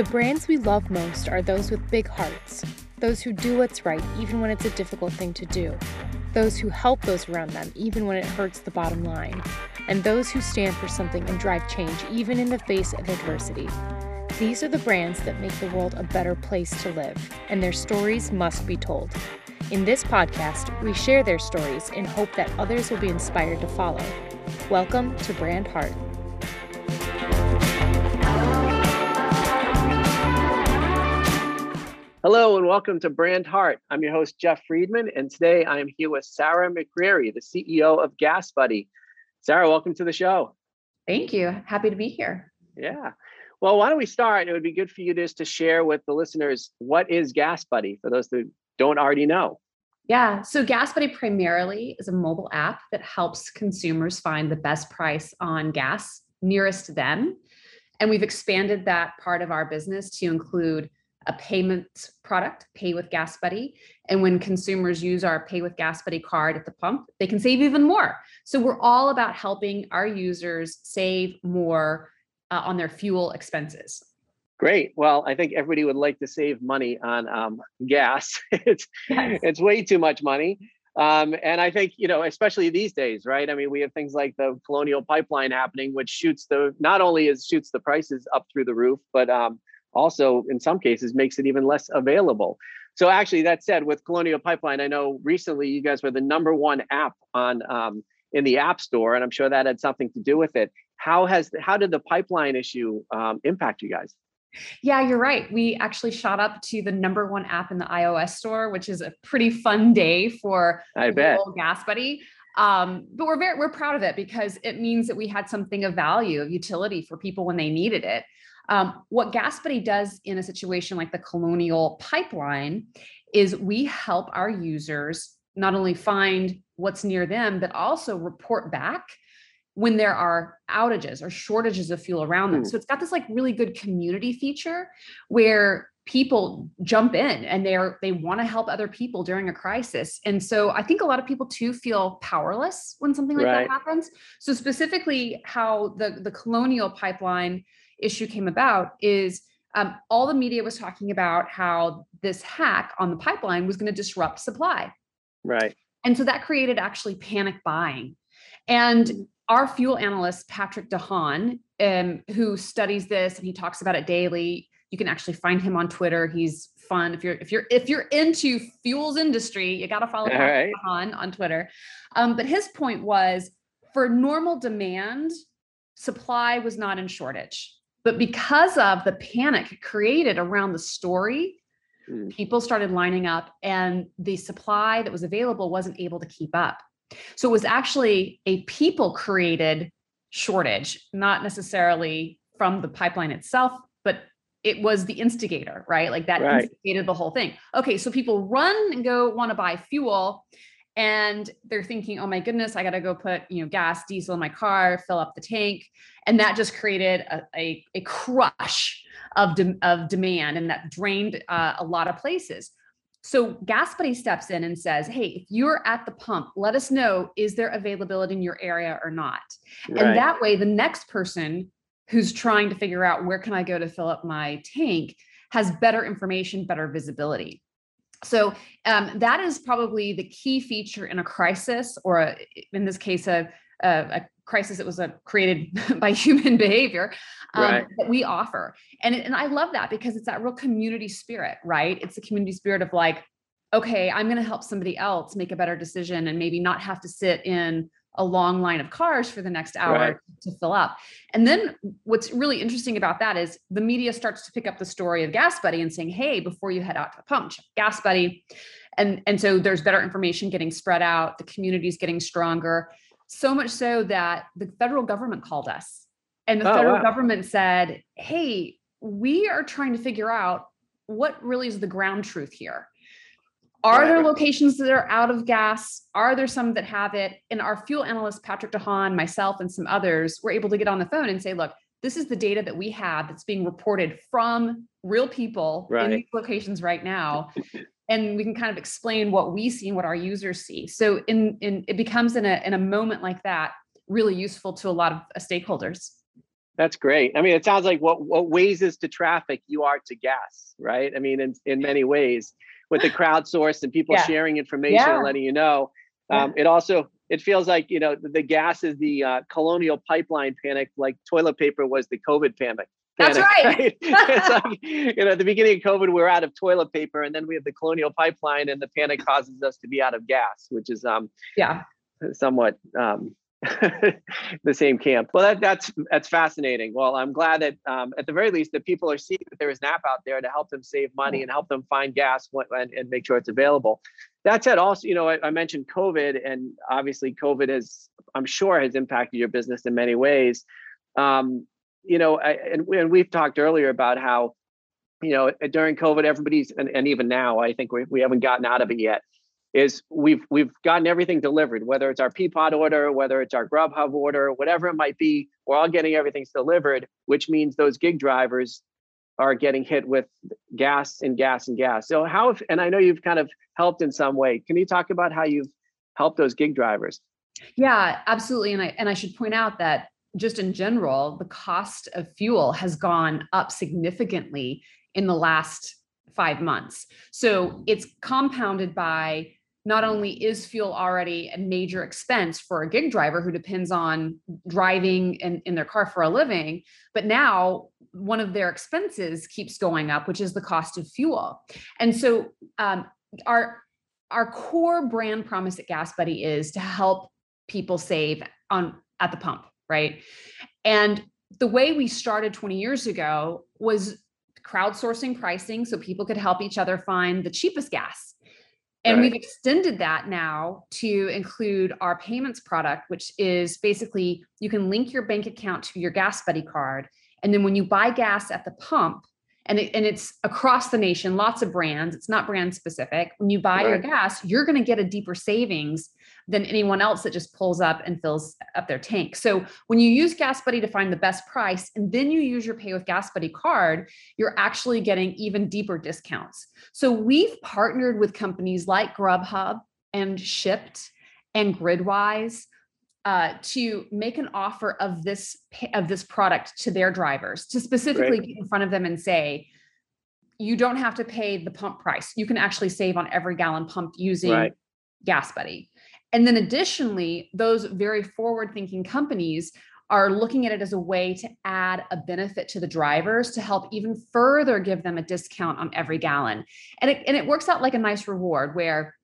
The brands we love most are those with big hearts, those who do what's right even when it's a difficult thing to do, those who help those around them even when it hurts the bottom line, and those who stand for something and drive change even in the face of adversity. These are the brands that make the world a better place to live, and their stories must be told. In this podcast, we share their stories in hope that others will be inspired to follow. Welcome to Brand Heart. Hello and welcome to Brand Heart. I'm your host, Jeff Freedman, and today I am here with Sarah McCreary, the CEO of Gas Buddy. Sarah, welcome to the show. Thank you. Happy to be here. Yeah. Well, why don't we start? It would be good for you just to share with the listeners what is Gas Buddy for those that don't already know. Yeah. So Gas Buddy primarily is a mobile app that helps consumers find the best price on gas nearest to them. And we've expanded that part of our business to include a payment product, Pay with Gas Buddy. And when consumers use our Pay with Gas Buddy card at the pump, they can save even more. So we're all about helping our users save more uh, on their fuel expenses. Great. Well, I think everybody would like to save money on um, gas. it's yes. it's way too much money. Um, and I think you know, especially these days, right? I mean, we have things like the Colonial Pipeline happening, which shoots the not only is shoots the prices up through the roof, but um, also in some cases makes it even less available. So actually, that said, with Colonial Pipeline, I know recently you guys were the number one app on um, in the App Store, and I'm sure that had something to do with it. How has how did the pipeline issue um, impact you guys? Yeah, you're right. We actually shot up to the number one app in the iOS store, which is a pretty fun day for I bet. Gas Buddy. Um, but we're very we're proud of it because it means that we had something of value, of utility for people when they needed it. Um, what GasBuddy does in a situation like the Colonial Pipeline is we help our users not only find what's near them, but also report back when there are outages or shortages of fuel around them. Hmm. So it's got this like really good community feature where people jump in and they're they want to help other people during a crisis. And so I think a lot of people too feel powerless when something like right. that happens. So specifically how the the colonial pipeline issue came about is um, all the media was talking about how this hack on the pipeline was going to disrupt supply. Right. And so that created actually panic buying. And mm-hmm. our fuel analyst, Patrick DeHaan, um, who studies this and he talks about it daily, you can actually find him on Twitter. He's fun. If you're if you're if you're into fuels industry, you got to follow him right. DeHaan on Twitter. Um, but his point was for normal demand, supply was not in shortage. But because of the panic created around the story, mm. people started lining up and the supply that was available wasn't able to keep up. So it was actually a people created shortage, not necessarily from the pipeline itself, it was the instigator, right? Like that right. instigated the whole thing. Okay, so people run and go want to buy fuel and they're thinking oh my goodness i got to go put you know gas diesel in my car fill up the tank and that just created a, a, a crush of, de- of demand and that drained uh, a lot of places so gas buddy steps in and says hey if you're at the pump let us know is there availability in your area or not right. and that way the next person who's trying to figure out where can i go to fill up my tank has better information better visibility so um, that is probably the key feature in a crisis, or a, in this case, a, a, a crisis that was a, created by human behavior um, right. that we offer. And, and I love that because it's that real community spirit, right? It's the community spirit of like, okay, I'm going to help somebody else make a better decision and maybe not have to sit in a long line of cars for the next hour right. to fill up. And then what's really interesting about that is the media starts to pick up the story of Gas Buddy and saying, hey, before you head out to the pump, check Gas Buddy. And, and so there's better information getting spread out, the community's getting stronger, so much so that the federal government called us. And the oh, federal wow. government said, hey, we are trying to figure out what really is the ground truth here. Are there locations that are out of gas? Are there some that have it? And our fuel analyst, Patrick DeHaan, myself, and some others were able to get on the phone and say, look, this is the data that we have that's being reported from real people right. in these locations right now. and we can kind of explain what we see and what our users see. So in, in it becomes in a in a moment like that really useful to a lot of uh, stakeholders. That's great. I mean, it sounds like what what Waze to traffic you are to gas, right? I mean, in in many ways, with the crowdsourced and people yeah. sharing information yeah. and letting you know. Um, yeah. It also it feels like you know the, gas is the uh, colonial pipeline panic, like toilet paper was the COVID panic. That's right. right? it's like, you know, at the beginning of COVID, we we're out of toilet paper, and then we have the colonial pipeline, and the panic causes us to be out of gas, which is um yeah somewhat um the same camp. Well, that, that's that's fascinating. Well, I'm glad that um, at the very least that people are seeing that there is an app out there to help them save money and help them find gas when, and, and make sure it's available. That said, also, you know, I, I, mentioned COVID, and obviously COVID has, I'm sure, has impacted your business in many ways. Um, you know, I, and, and we've talked earlier about how, you know, during COVID, everybody's, and, and even now, I think we, we haven't gotten out of it yet is we've we've gotten everything delivered, whether it's our Peapod order, whether it's our Grubhub order, whatever it might be, we're all getting everything delivered, which means those gig drivers are getting hit with gas and gas and gas. So how and I know you've kind of helped in some way. Can you talk about how you've helped those gig drivers? Yeah, absolutely. And I and I should point out that just in general, the cost of fuel has gone up significantly in the last five months. So it's compounded by not only is fuel already a major expense for a gig driver who depends on driving in, in their car for a living, but now one of their expenses keeps going up, which is the cost of fuel. And so um, our our core brand promise at Gas Buddy is to help people save on at the pump, right? And the way we started 20 years ago was crowdsourcing pricing so people could help each other find the cheapest gas. And right. we've extended that now to include our payments product, which is basically you can link your bank account to your Gas Buddy card. And then when you buy gas at the pump, and, it, and it's across the nation, lots of brands, it's not brand specific. When you buy right. your gas, you're going to get a deeper savings than anyone else that just pulls up and fills up their tank. So when you use Gas Buddy to find the best price and then you use your Pay with Gas Buddy card, you're actually getting even deeper discounts. So we've partnered with companies like Grubhub and Shipt and Gridwise uh, to make an offer of this of this product to their drivers to specifically get in front of them and say you don't have to pay the pump price you can actually save on every gallon pumped using right. gas buddy and then additionally, those very forward thinking companies are looking at it as a way to add a benefit to the drivers to help even further give them a discount on every gallon. And it, and it works out like a nice reward where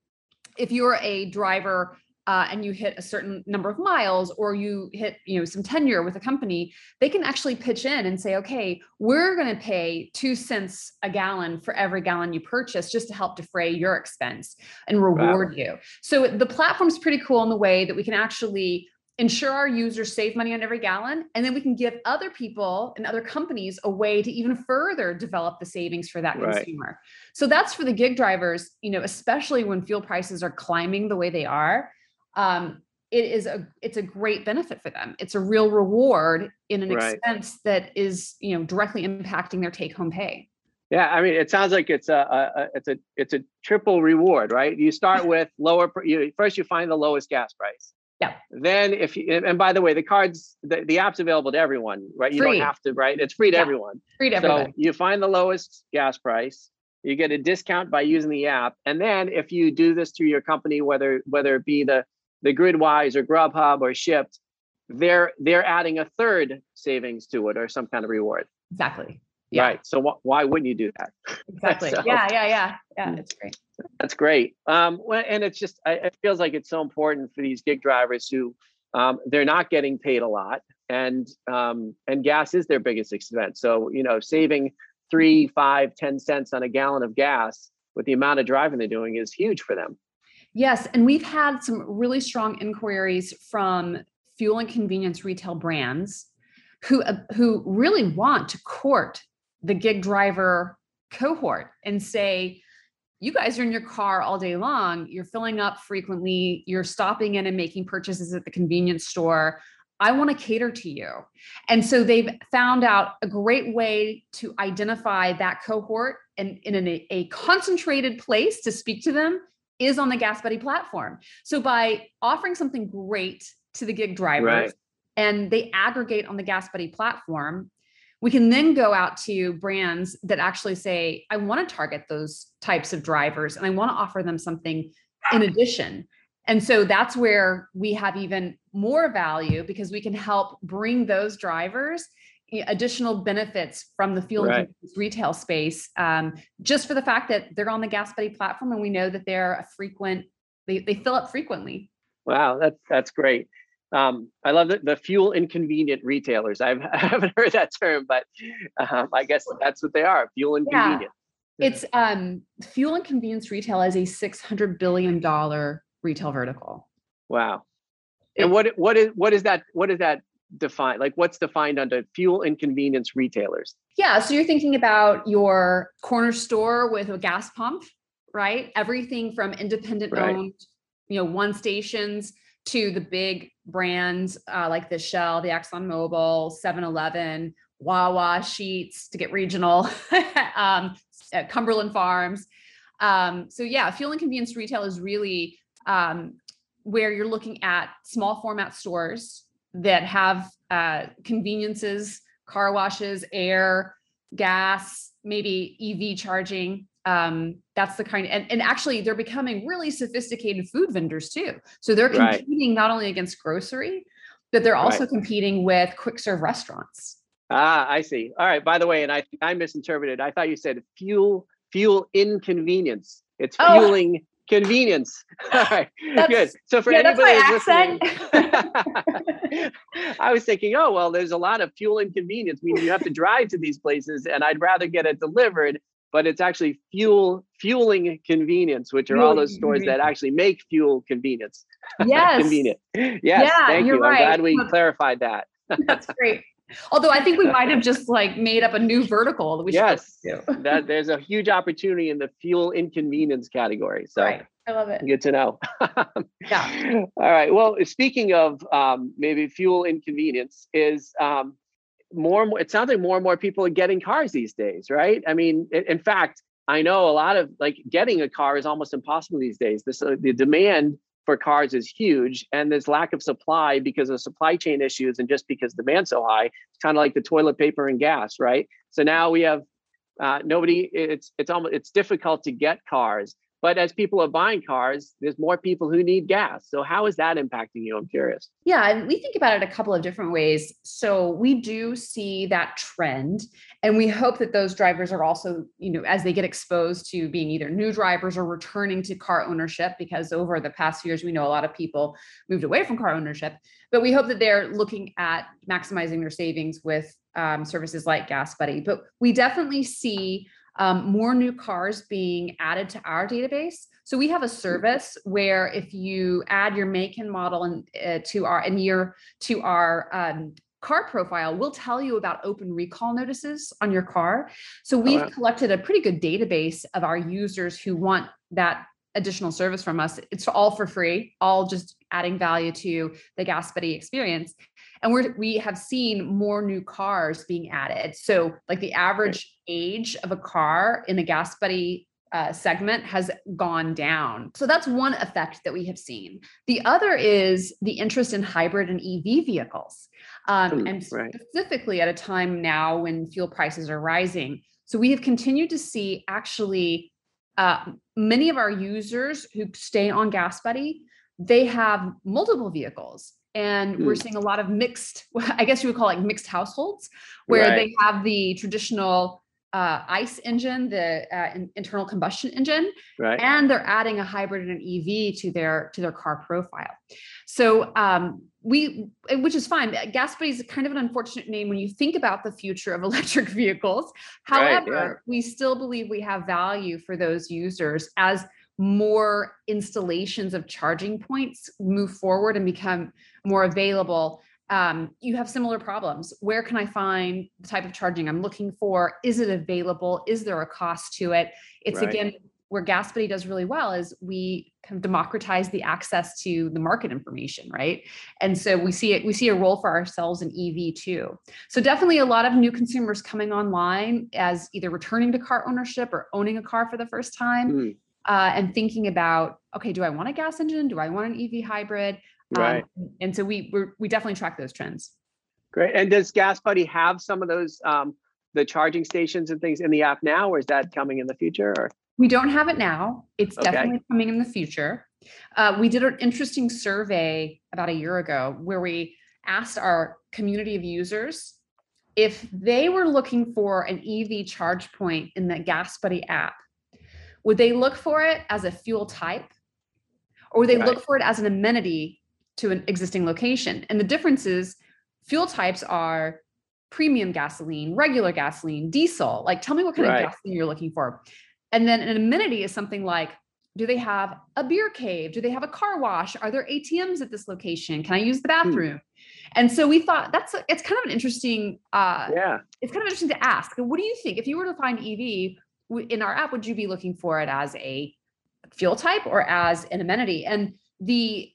if you're a driver uh, and you hit a certain number of miles or you hit you know some tenure with a company they can actually pitch in and say okay we're going to pay two cents a gallon for every gallon you purchase just to help defray your expense and reward wow. you so the platform's pretty cool in the way that we can actually ensure our users save money on every gallon and then we can give other people and other companies a way to even further develop the savings for that right. consumer so that's for the gig drivers you know especially when fuel prices are climbing the way they are um, it is a it's a great benefit for them. It's a real reward in an right. expense that is you know directly impacting their take home pay. Yeah, I mean, it sounds like it's a, a, it's a it's a triple reward, right? You start with lower. You, first, you find the lowest gas price. Yeah. Then, if you and by the way, the cards, the, the app's available to everyone, right? You free. don't have to, right? It's free to yeah. everyone. Free to everyone. So you find the lowest gas price. You get a discount by using the app, and then if you do this through your company, whether whether it be the the Gridwise or Grubhub or Shipt, they're they're adding a third savings to it or some kind of reward. Exactly. Yeah. Right. So wh- why wouldn't you do that? Exactly. so, yeah. Yeah. Yeah. Yeah. It's great. That's great. Um, and it's just I, it feels like it's so important for these gig drivers who um, they're not getting paid a lot, and um, and gas is their biggest expense. So you know, saving three, five, ten cents on a gallon of gas with the amount of driving they're doing is huge for them. Yes, and we've had some really strong inquiries from fuel and convenience retail brands who uh, who really want to court the gig driver cohort and say you guys are in your car all day long. You're filling up frequently. You're stopping in and making purchases at the convenience store. I want to cater to you. And so they've found out a great way to identify that cohort and in an, a concentrated place to speak to them is on the Gas Buddy platform. So by offering something great to the gig drivers, right. and they aggregate on the gas buddy platform we can then go out to brands that actually say i want to target those types of drivers and i want to offer them something in addition and so that's where we have even more value because we can help bring those drivers additional benefits from the fuel right. retail space um, just for the fact that they're on the gas buddy platform and we know that they're a frequent they, they fill up frequently. Wow that's that's great. Um, i love the, the fuel inconvenient retailers. I've, i haven't heard that term but um, i guess that's what they are fuel inconvenient. Yeah. it's um, fuel and convenience retail is a 600 billion dollar retail vertical. Wow. And what what is what is that what is that defined? Like what's defined under fuel and convenience retailers? Yeah. So you're thinking about your corner store with a gas pump, right? Everything from independent right. owned, you know, one stations to the big brands uh, like the Shell, the Exxon Mobil, 7 Eleven, Wawa, Sheetz to get regional, um, Cumberland Farms. Um, so, yeah, fuel and convenience retail is really um, where you're looking at small format stores that have uh, conveniences, car washes, air, gas, maybe EV charging. Um, that's the kind, and, and actually, they're becoming really sophisticated food vendors too. So they're competing right. not only against grocery, but they're also right. competing with quick serve restaurants. Ah, I see. All right. By the way, and I I misinterpreted. I thought you said fuel fuel inconvenience. It's oh. fueling convenience. All right, that's, good. So for yeah, anybody listening, I was thinking, oh well, there's a lot of fuel inconvenience. Meaning you have to drive to these places, and I'd rather get it delivered. But it's actually fuel fueling convenience, which are all those stores that actually make fuel convenience. Yes, convenient. Yes, yeah, thank you. Right. I'm glad we clarified that. That's great. Although I think we might have just like made up a new vertical that we yes, that there's a huge opportunity in the fuel inconvenience category. So right. I love it. Good to know. yeah. All right. Well, speaking of um, maybe fuel inconvenience, is um, more and more. It sounds like more and more people are getting cars these days, right? I mean, in, in fact, I know a lot of like getting a car is almost impossible these days. This uh, the demand for cars is huge and there's lack of supply because of supply chain issues and just because demand's so high it's kind of like the toilet paper and gas right? So now we have uh, nobody it's it's almost it's difficult to get cars but as people are buying cars, there's more people who need gas. So how is that impacting you? I'm curious. Yeah, we think about it a couple of different ways. So we do see that trend and we hope that those drivers are also, you know, as they get exposed to being either new drivers or returning to car ownership because over the past years we know a lot of people moved away from car ownership, but we hope that they're looking at maximizing their savings with um, services like Gas Buddy. But we definitely see um, more new cars being added to our database. So we have a mm-hmm. service where if you add your make and model and uh, to our and year to our um, car profile, we'll tell you about open recall notices on your car. So we've right. collected a pretty good database of our users who want that additional service from us. It's all for free, all just adding value to the gas buddy experience and we're we have seen more new cars being added so like the average age of a car in the gas buddy uh, segment has gone down. So that's one effect that we have seen. The other is the interest in hybrid and EV vehicles, um, and right. specifically at a time now when fuel prices are rising. So we have continued to see actually uh, many of our users who stay on Gas Buddy, they have multiple vehicles and we're seeing a lot of mixed i guess you would call it mixed households where right. they have the traditional uh, ice engine the uh, internal combustion engine right. and they're adding a hybrid and an ev to their to their car profile so um, we which is fine gas buddy is kind of an unfortunate name when you think about the future of electric vehicles however right, yeah. we still believe we have value for those users as more installations of charging points move forward and become more available um, you have similar problems. Where can i find the type of charging i'm looking for? Is it available? Is there a cost to it? It's right. again where gas buddy does really well is we kind of democratize the access to the market information right? And so we see it we see a role for ourselves in ev too. So definitely a lot of new consumers coming online as either returning to car ownership or owning a car for the first time. Mm uh, and thinking about okay do i want a gas engine do i want an ev hybrid Right. Um, and so we we're, we definitely track those trends. Great. And does Gas Buddy have some of those um, the charging stations and things in the app now, or is that coming in the future? Or We don't have it now. It's Okay. definitely coming in the future. Uh, we did an interesting survey about a year ago where we asked our community of users if they were looking for an EV charge point in the Gas Buddy app, would they look for it as a fuel type or would they look for it as an amenity to an existing location? And the difference is fuel types are premium gasoline, regular gasoline, diesel. Like, tell me what kind Right. of gasoline you're looking for. And then an amenity is something like, do they have a beer cave? Do they have a car wash? Are there ATMs at this location? Can I use the Hmm. bathroom? And so we thought that's a, it's kind of an interesting uh, yeah, it's kind of interesting to ask. What do you think if you were to find EV in our app? Would you be looking for it as a fuel type or as an amenity? And the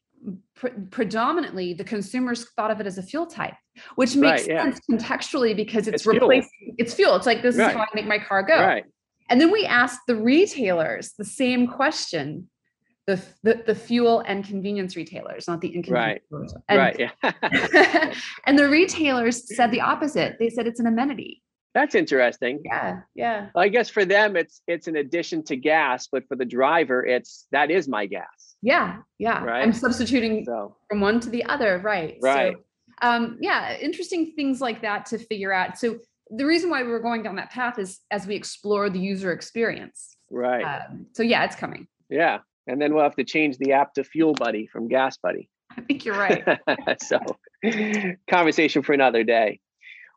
pre- predominantly the consumers thought of it as a fuel type, which makes Right, yeah. sense contextually because it's, It's fuel. replacing it's fuel. It's like this Right. is how I make my car go. right. And then we asked the retailers the same question. The, the, the fuel and convenience retailers, not the inconvenience. retailers. And, right. Yeah. and the retailers said the opposite. They said it's an amenity. That's interesting. Yeah, yeah. I guess for them it's it's an addition to gas, but for the driver, it's that is my gas. Yeah, yeah. Right? I'm substituting So from one to the other, right? Right. So, um, yeah, interesting things like that to figure out. So the reason why we were going down that path is as we explore the user experience. right. Um, so yeah, it's coming. yeah. And then we'll have to change the app to Fuel Buddy from Gas Buddy. I think you're right. so conversation for another day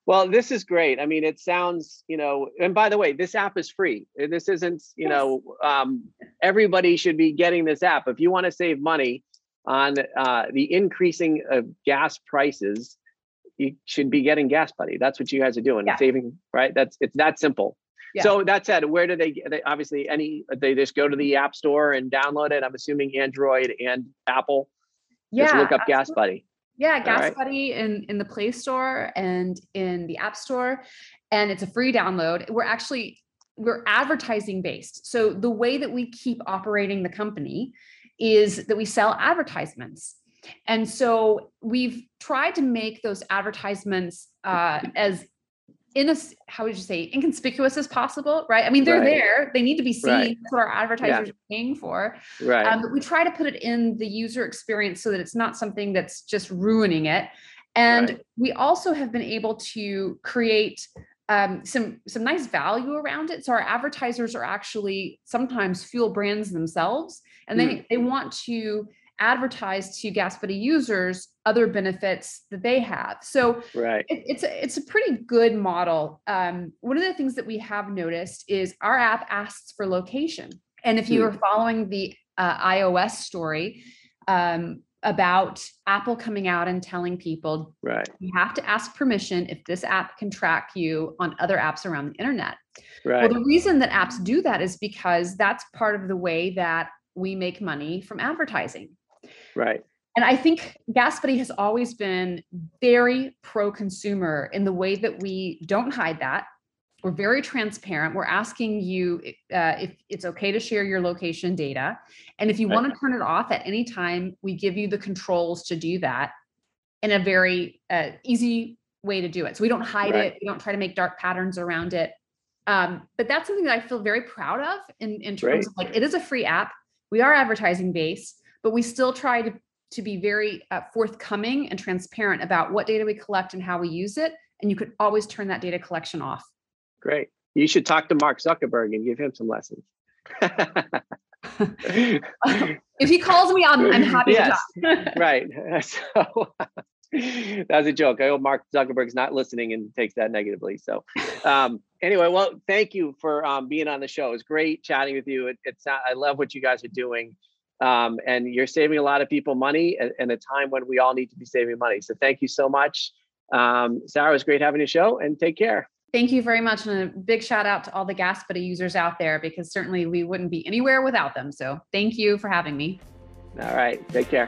well this is great i mean it sounds you know and by the way this app is free Uh, this isn't you Yes. know um, everybody should be getting this app if you want to save money on uh, the increasing of gas prices you should be getting gas buddy that's what you guys are doing Yeah. saving right that's it's that simple Yeah. so that said where do they, get- they obviously any they just go to the app store and download it i'm assuming android and apple yeah. just look up gas buddy Yeah, Gas right. Buddy in in the Play Store and in the App Store, and it's a free download. We're actually we're advertising based. So the way that we keep operating the company is that we sell advertisements. And so we've tried to make those advertisements uh, as in a how would you say inconspicuous as possible, right? I mean, they're Right. there; they need to be seen. Right. That's what our advertisers are paying for. right Um, but we try to put it in the user experience so that it's not something that's just ruining it. And Right. we also have been able to create um, some some nice value around it. So our advertisers are actually sometimes fuel brands themselves, and they Hmm. they want to advertise to Gas Buddy users other benefits that they have. So right it, it's a, it's a pretty good model. Um, one of the things that we have noticed is our app asks for location, and if you Hmm. are following the uh, iOS story um, about Apple coming out and telling people right you have to ask permission if this app can track you on other apps around the internet. right Well, the reason that apps do that is because that's part of the way that we make money from advertising. Right And I think Gas Buddy has always been very pro consumer in the way that we don't hide that. We're very transparent. We're asking you uh, if it's okay to share your location data. And if you Right. want to turn it off at any time, we give you the controls to do that in a very uh, easy way to do it. So we don't hide Right. it, we don't try to make dark patterns around it. Um, but that's something that I feel very proud of in, in terms Great. of like it is a free app. We are advertising based, but we still try to to be very uh, forthcoming and transparent about what data we collect and how we use it. And you could always turn that data collection off. Great. You should talk to Mark Zuckerberg and give him some lessons. If he calls me, I'm, I'm happy Yes. to talk. right. So that was a joke. I hope Mark Zuckerberg's not listening and takes that negatively. So um, anyway, well, thank you for um, being on the show. It's great chatting with you. It, it's not, I love what you guys are doing. Um, and you're saving a lot of people money at, at a time when we all need to be saving money. So thank you so much. Um, Sarah, it was great having a show and take care. Thank you very much. And a big shout out to all the Gas Buddy users out there because certainly we wouldn't be anywhere without them. So thank you for having me. All right. Take care.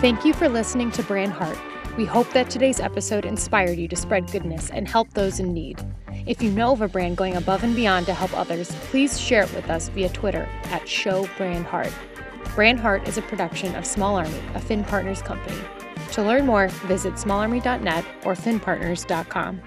Thank you for listening to Brand Heart. We hope that today's episode inspired you to spread goodness and help those in need. If you know of a brand going above and beyond to help others, please share it with us via Twitter at Show Brand Heart. Brand Heart is a production of Small Army, a Finn Partners company. To learn more, visit smallarmy.net or finnpartners.com.